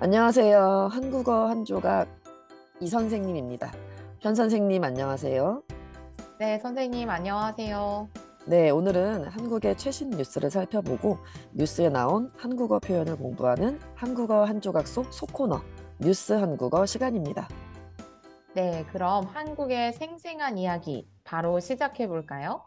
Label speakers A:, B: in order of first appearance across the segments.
A: 안녕하세요. 한국어 한 조각 이 선생님입니다. 현 선생님 안녕하세요.
B: 네, 선생님, 안녕하세요.
A: 네, 오늘은 한국의 최신 뉴스를 살펴보고 뉴스에 나온 한국어 표현을 공부하는 한국어 한 조각 속 소코너 뉴스 한국어 시간입니다.
B: 네, 그럼 한국의 생생한 이야기 바로 시작해 볼까요?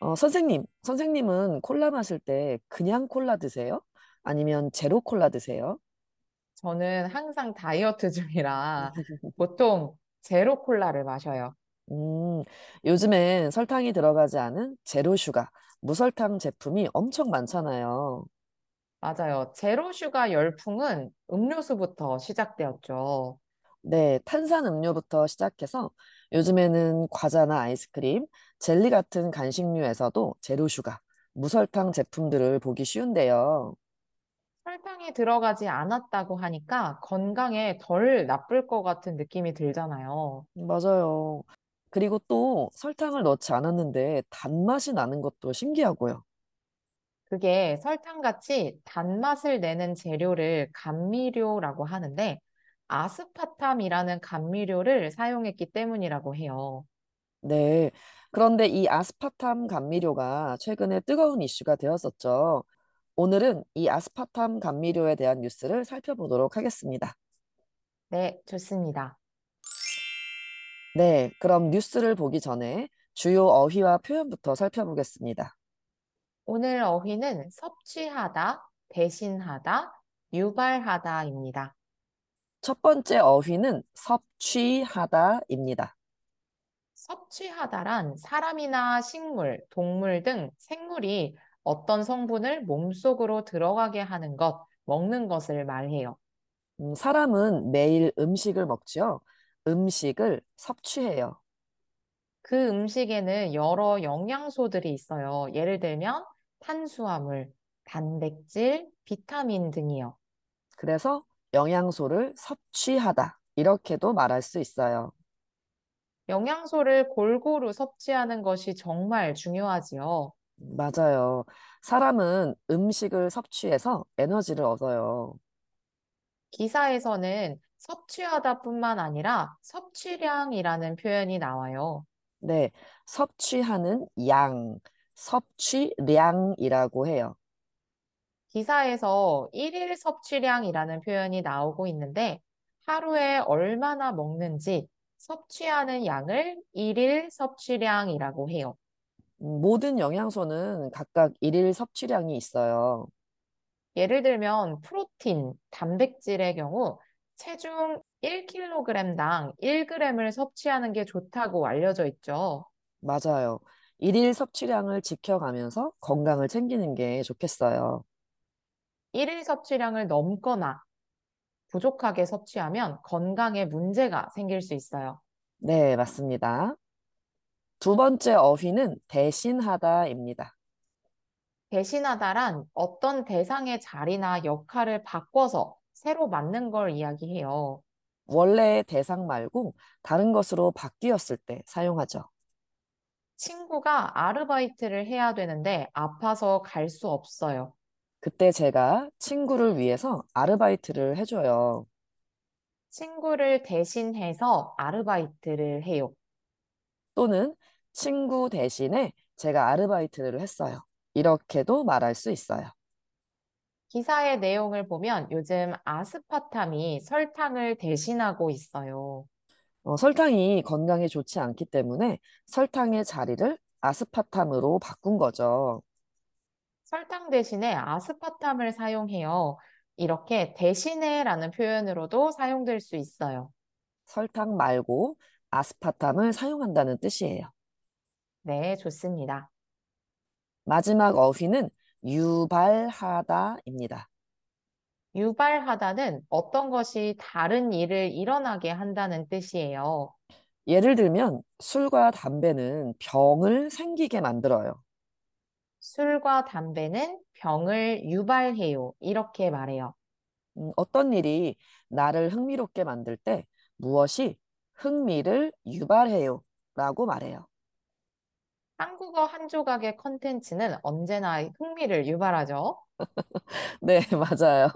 A: 어, 선생님, 선생님은 콜라 마실 때 그냥 콜라 드세요? 아니면 제로 콜라 드세요?
B: 저는 항상 다이어트 중이라 보통 제로 콜라를 마셔요.
A: 음, 요즘엔 설탕이 들어가지 않은 제로 슈가, 무설탕 제품이 엄청 많잖아요.
B: 맞아요. 제로 슈가 열풍은 음료수부터 시작되었죠.
A: 네, 탄산 음료부터 시작해서 요즘에는 과자나 아이스크림, 젤리 같은 간식류에서도 제로 슈가, 무설탕 제품들을 보기 쉬운데요.
B: 설탕이 들어가지 않았다고 하니까 건강에 덜 나쁠 것 같은 느낌이 들잖아요.
A: 맞아요. 그리고 또 설탕을 넣지 않았는데 단맛이 나는 것도 신기하고요.
B: 그게 설탕같이 단맛을 내는 재료를 감미료라고 하는데 아스파탐이라는 감미료를 사용했기 때문이라고 해요.
A: 네. 그런데 이 아스파탐 감미료가 최근에 뜨거운 이슈가 되었었죠. 오늘은 이 아스파탐 감미료에 대한 뉴스를 살펴보도록 하겠습니다.
B: 네, 좋습니다.
A: 네, 그럼 뉴스를 보기 전에 주요 어휘와 표현부터 살펴보겠습니다.
B: 오늘 어휘는 섭취하다, 대신하다, 유발하다입니다.
A: 첫 번째 어휘는 섭취하다입니다.
B: 섭취하다란 사람이나 식물, 동물 등 생물이 어떤 성분을 몸속으로 들어가게 하는 것, 먹는 것을 말해요.
A: 음, 사람은 매일 음식을 먹지요. 음식을 섭취해요.
B: 그 음식에는 여러 영양소들이 있어요. 예를 들면 탄수화물, 단백질, 비타민 등이요.
A: 그래서 영양소를 섭취하다. 이렇게도 말할 수 있어요.
B: 영양소를 골고루 섭취하는 것이 정말 중요하지요.
A: 맞아요. 사람은 음식을 섭취해서 에너지를 얻어요.
B: 기사에서는 섭취하다뿐만 아니라 섭취량이라는 표현이 나와요.
A: 네, 섭취하는 양, 섭취량이라고 해요.
B: 기사에서 일일 섭취량이라는 표현이 나오고 있는데 하루에 얼마나 먹는지 섭취하는 양을 일일 섭취량이라고 해요.
A: 음, 모든 영양소는 각각 일일 섭취량이 있어요.
B: 예를 들면 프로틴, 단백질의 경우 체중 1kg당 1g을 섭취하는 게 좋다고 알려져 있죠.
A: 맞아요. 일일 섭취량을 지켜가면서 건강을 챙기는 게 좋겠어요.
B: 일일 섭취량을 넘거나 부족하게 섭취하면 건강에 문제가 생길 수 있어요.
A: 네, 맞습니다. 두 번째 어휘는 대신하다입니다.
B: 대신하다란 어떤 대상의 자리나 역할을 바꿔서 새로 맞는 걸 이야기해요.
A: 원래 대상 말고 다른 것으로 바뀌었을 때 사용하죠.
B: 친구가 아르바이트를 해야 되는데 아파서 갈 수 없어요.
A: 그때 제가 친구를 위해서 아르바이트를 해줘요.
B: 친구를 대신해서 아르바이트를 해요.
A: 또는 친구 대신에 제가 아르바이트를 했어요. 이렇게도 말할 수 있어요.
B: 기사의 내용을 보면 요즘 아스파탐이 설탕을 대신하고 있어요.
A: 어, 설탕이 건강에 좋지 않기 때문에 설탕의 자리를 아스파탐으로 바꾼 거죠.
B: 설탕 대신에 아스파탐을 사용해요. 이렇게 대신해라는 표현으로도 사용될 수 있어요.
A: 설탕 말고 아스파탐을 사용한다는 뜻이에요.
B: 네, 좋습니다.
A: 마지막 어휘는 유발하다입니다.
B: 유발하다는 어떤 것이 다른 일을 일어나게 한다는 뜻이에요.
A: 예를 들면 술과 담배는 병을 생기게 만들어요.
B: 술과 담배는 병을 유발해요. 이렇게 말해요.
A: 음, 어떤 일이 나를 흥미롭게 만들 때 무엇이 흥미를 유발해요 라고 말해요.
B: 한국어 한 조각의 컨텐츠는 언제나 흥미를 유발하죠.
A: 네, 맞아요.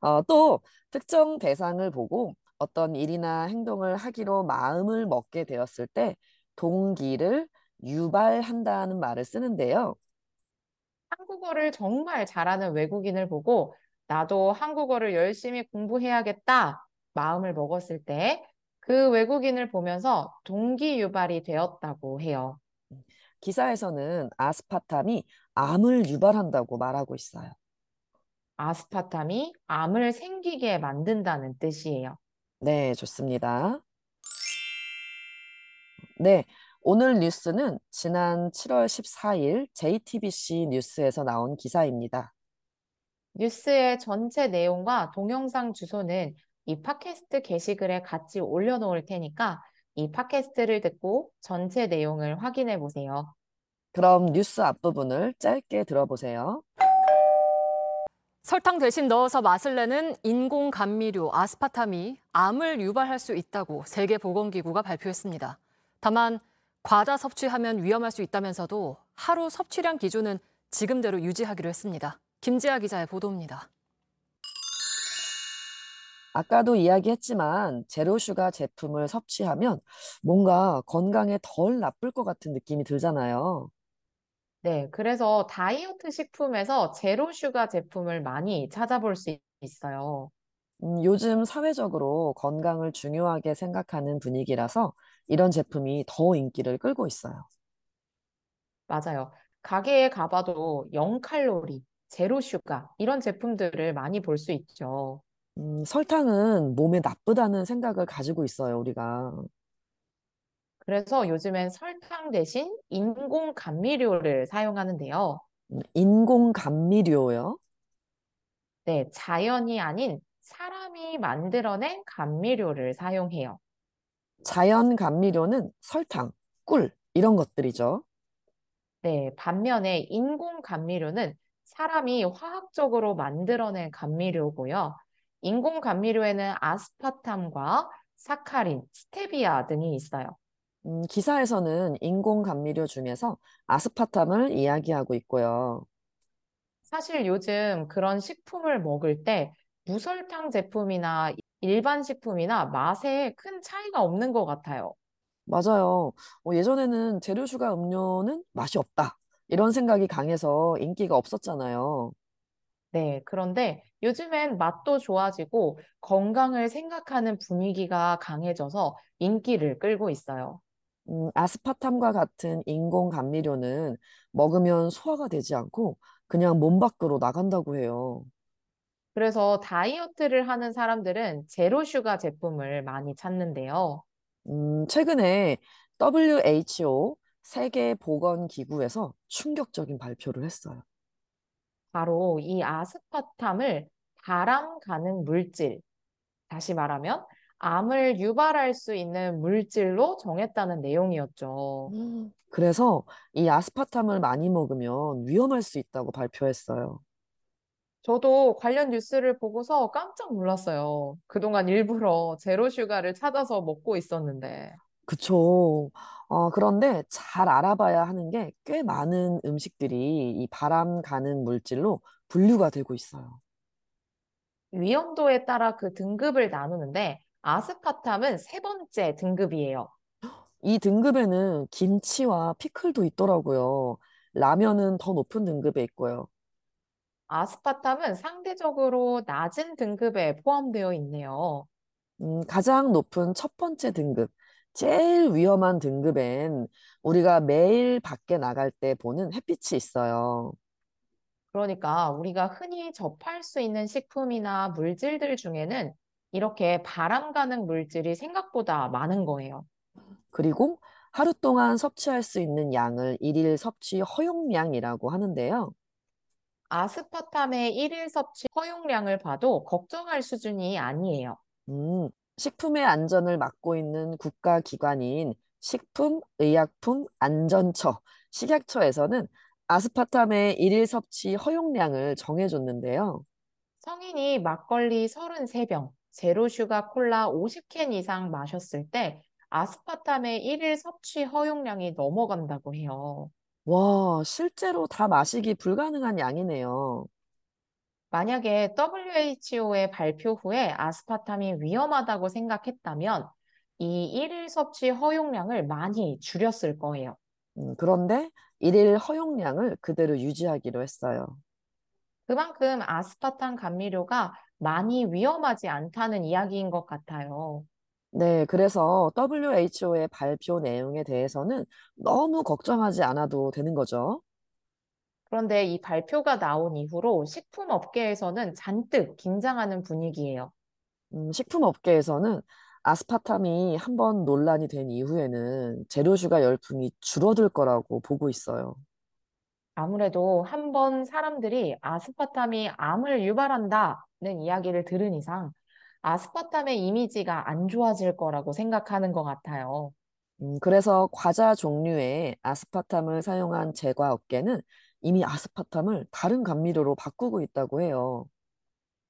A: 어, 또 특정 대상을 보고 어떤 일이나 행동을 하기로 마음을 먹게 되었을 때 동기를 유발한다는 말을 쓰는데요.
B: 한국어를 정말 잘하는 외국인을 보고 나도 한국어를 열심히 공부해야겠다 마음을 먹었을 때 그 외국인을 보면서 동기 유발이 되었다고 해요.
A: 기사에서는 아스파탐이 암을 유발한다고 말하고 있어요.
B: 아스파탐이 암을 생기게 만든다는 뜻이에요.
A: 네, 좋습니다. 네, 오늘 뉴스는 지난 7월 14일 JTBC 뉴스에서 나온 기사입니다.
B: 뉴스의 전체 내용과 동영상 주소는 이 팟캐스트 게시글에 같이 올려놓을 테니까 이 팟캐스트를 듣고 전체 내용을 확인해 보세요.
A: 그럼 뉴스 앞부분을 짧게 들어보세요.
C: 설탕 대신 넣어서 맛을 내는 인공 감미료 아스파탐이 암을 유발할 수 있다고 세계보건기구가 발표했습니다. 다만 과다 섭취하면 위험할 수 있다면서도 하루 섭취량 기준은 지금대로 유지하기로 했습니다. 김지아 기자의 보도입니다.
A: 아까도 이야기했지만 제로슈가 제품을 섭취하면 뭔가 건강에 덜 나쁠 것 같은 느낌이 들잖아요.
B: 네, 그래서 다이어트 식품에서 제로 슈가 제품을 많이 찾아볼 수 있어요.
A: 음, 요즘 사회적으로 건강을 중요하게 생각하는 분위기라서 이런 제품이 더 인기를 끌고 있어요.
B: 맞아요. 가게에 가봐도 0칼로리, 제로 슈가 이런 제품들을 많이 볼 수 있죠.
A: 음, 설탕은 몸에 나쁘다는 생각을 가지고 있어요, 우리가.
B: 그래서 요즘엔 설탕 대신 인공 감미료를 사용하는데요.
A: 음, 인공 감미료요?
B: 네, 자연이 아닌 사람이 만들어낸 감미료를 사용해요.
A: 자연 감미료는 설탕, 꿀, 이런 것들이죠.
B: 네, 반면에 인공 감미료는 사람이 화학적으로 만들어낸 감미료고요. 인공 감미료에는 아스파탐과 사카린, 스테비아 등이 있어요.
A: 음, 기사에서는 인공 감미료 중에서 아스파탐을 이야기하고 있고요.
B: 사실 요즘 그런 식품을 먹을 때 무설탕 제품이나 일반 식품이나 맛에 큰 차이가 없는 것 같아요.
A: 맞아요. 어, 예전에는 재료슈가 음료는 맛이 없다. 이런 생각이 강해서 인기가 없었잖아요.
B: 네, 그런데 요즘엔 맛도 좋아지고 건강을 생각하는 분위기가 강해져서 인기를 끌고 있어요.
A: 음, 아스파탐과 같은 인공 감미료는 먹으면 소화가 되지 않고 그냥 몸 밖으로 나간다고 해요.
B: 그래서 다이어트를 하는 사람들은 제로 슈가 제품을 많이 찾는데요.
A: 음, 최근에 WHO 세계 보건 기구에서 충격적인 발표를 했어요.
B: 바로 이 아스파탐을 발암 가능 물질, 다시 말하면 암을 유발할 수 있는 물질로 정했다는 내용이었죠.
A: 음, 그래서 이 아스파탐을 많이 먹으면 위험할 수 있다고 발표했어요.
B: 저도 관련 뉴스를 보고서 깜짝 놀랐어요. 그동안 일부러 제로 슈가를 찾아서 먹고 있었는데.
A: 그쵸. 어, 그런데 잘 알아봐야 하는 게 꽤 많은 음식들이 이 발암 가능 물질로 분류가 되고 있어요.
B: 위험도에 따라 그 등급을 나누는데 아스파탐은 세 번째 등급이에요.
A: 이 등급에는 김치와 피클도 있더라고요. 라면은 더 높은 등급에 있고요.
B: 아스파탐은 상대적으로 낮은 등급에 포함되어 있네요.
A: 음, 가장 높은 첫 번째 등급, 제일 위험한 등급엔 우리가 매일 밖에 나갈 때 보는 햇빛이 있어요.
B: 그러니까 우리가 흔히 접할 수 있는 식품이나 물질들 중에는 이렇게 발암 가능 물질이 생각보다 많은 거예요.
A: 그리고 하루 동안 섭취할 수 있는 양을 일일 섭취 허용량이라고 하는데요.
B: 아스파탐의 일일 섭취 허용량을 봐도 걱정할 수준이 아니에요.
A: 음, 식품의 안전을 맡고 있는 국가기관인 식품의약품안전처, 식약처에서는 아스파탐의 일일 섭취 허용량을 정해줬는데요.
B: 성인이 막걸리 33병, 제로 슈가 콜라 50캔 이상 마셨을 때 아스파탐의 일일 섭취 허용량이 넘어간다고 해요.
A: 와, 실제로 다 마시기 불가능한 양이네요.
B: 만약에 WHO의 발표 후에 아스파탐이 위험하다고 생각했다면 이 일일 섭취 허용량을 많이 줄였을 거예요.
A: 음, 그런데 일일 허용량을 그대로 유지하기로 했어요.
B: 그만큼 아스파탐 감미료가 많이 위험하지 않다는 이야기인 것 같아요.
A: 네, 그래서 WHO의 발표 내용에 대해서는 너무 걱정하지 않아도 되는 거죠.
B: 그런데 이 발표가 나온 이후로 식품 업계에서는 잔뜩 긴장하는 분위기예요.
A: 음, 식품업계에서는 아스파탐이 한번 논란이 된 이후에는 재료주가 열풍이 줄어들 거라고 보고 있어요.
B: 아무래도 한 번 사람들이 아스파탐이 암을 유발한다는 이야기를 들은 이상 아스파탐의 이미지가 안 좋아질 거라고 생각하는 것 같아요.
A: 음, 그래서 과자 종류에 아스파탐을 사용한 제과 업계는 이미 아스파탐을 다른 감미료로 바꾸고 있다고 해요.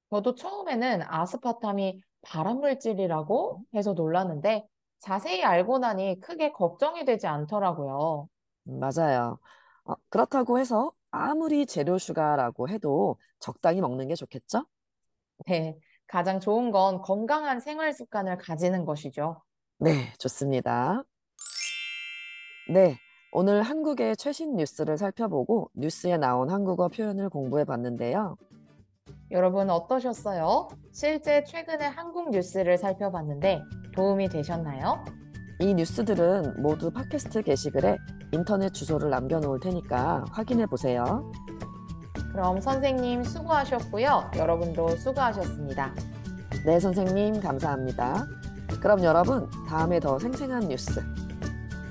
B: 저도 처음에는 아스파탐이 발암물질이라고 해서 놀랐는데 자세히 알고 나니 크게 걱정이 되지 않더라고요.
A: 음, 맞아요. 어, 그렇다고 해서 아무리 재료 슈가라고 해도 적당히 먹는 게 좋겠죠?
B: 네, 가장 좋은 건 건강한 생활 습관을 가지는 것이죠.
A: 네, 좋습니다. 네, 오늘 한국의 최신 뉴스를 살펴보고 뉴스에 나온 한국어 표현을 공부해 봤는데요.
B: 여러분 어떠셨어요? 실제 최근의 한국 뉴스를 살펴봤는데 도움이 되셨나요?
A: 이 뉴스들은 모두 팟캐스트 게시글에 인터넷 주소를 남겨놓을 테니까 확인해 보세요.
B: 그럼 선생님 수고하셨고요. 여러분도 수고하셨습니다.
A: 네, 선생님, 감사합니다. 그럼 여러분, 다음에 더 생생한 뉴스.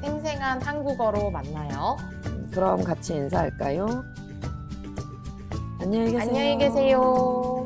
B: 생생한 한국어로 만나요.
A: 음, 그럼 같이 인사할까요? 안녕히 계세요.
B: 안녕히 계세요.